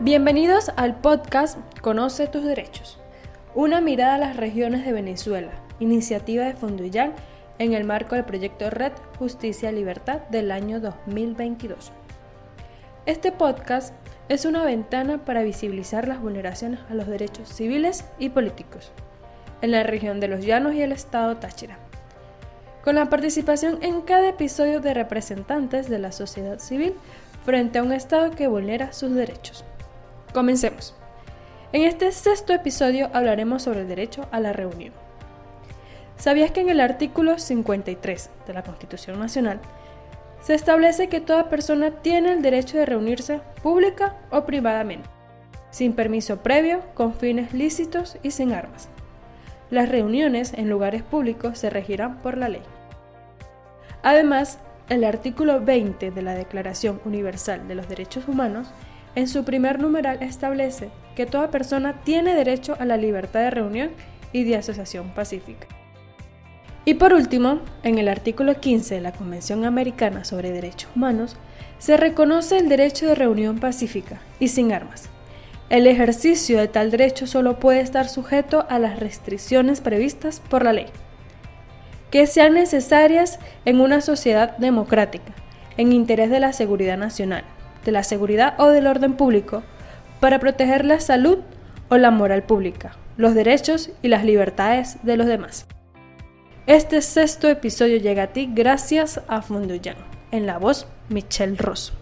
Bienvenidos al podcast Conoce tus derechos, una mirada a las regiones de Venezuela, iniciativa de Fonduyán en el marco del proyecto Red Justicia Libertad del año 2022. Este podcast es una ventana para visibilizar las vulneraciones a los derechos civiles y políticos en la región de los Llanos y el estado Táchira, con la participación en cada episodio de representantes de la sociedad civil frente a un estado que vulnera sus derechos. Comencemos. En este sexto episodio hablaremos sobre el derecho a la reunión. ¿Sabías que en el artículo 53 de la Constitución Nacional se establece que toda persona tiene el derecho de reunirse pública o privadamente, sin permiso previo, con fines lícitos y sin armas? Las reuniones en lugares públicos se regirán por la ley. Además, el artículo 20 de la Declaración Universal de los Derechos Humanos en su primer numeral establece que toda persona tiene derecho a la libertad de reunión y de asociación pacífica. Y por último, en el artículo 15 de la Convención Americana sobre Derechos Humanos, se reconoce el derecho de reunión pacífica y sin armas. El ejercicio de tal derecho solo puede estar sujeto a las restricciones previstas por la ley, que sean necesarias en una sociedad democrática, en interés de la seguridad nacional, de la seguridad o del orden público para proteger la salud o la moral pública, los derechos y las libertades de los demás. Este sexto episodio llega a ti gracias a Funduyan, en la voz Michelle Ross.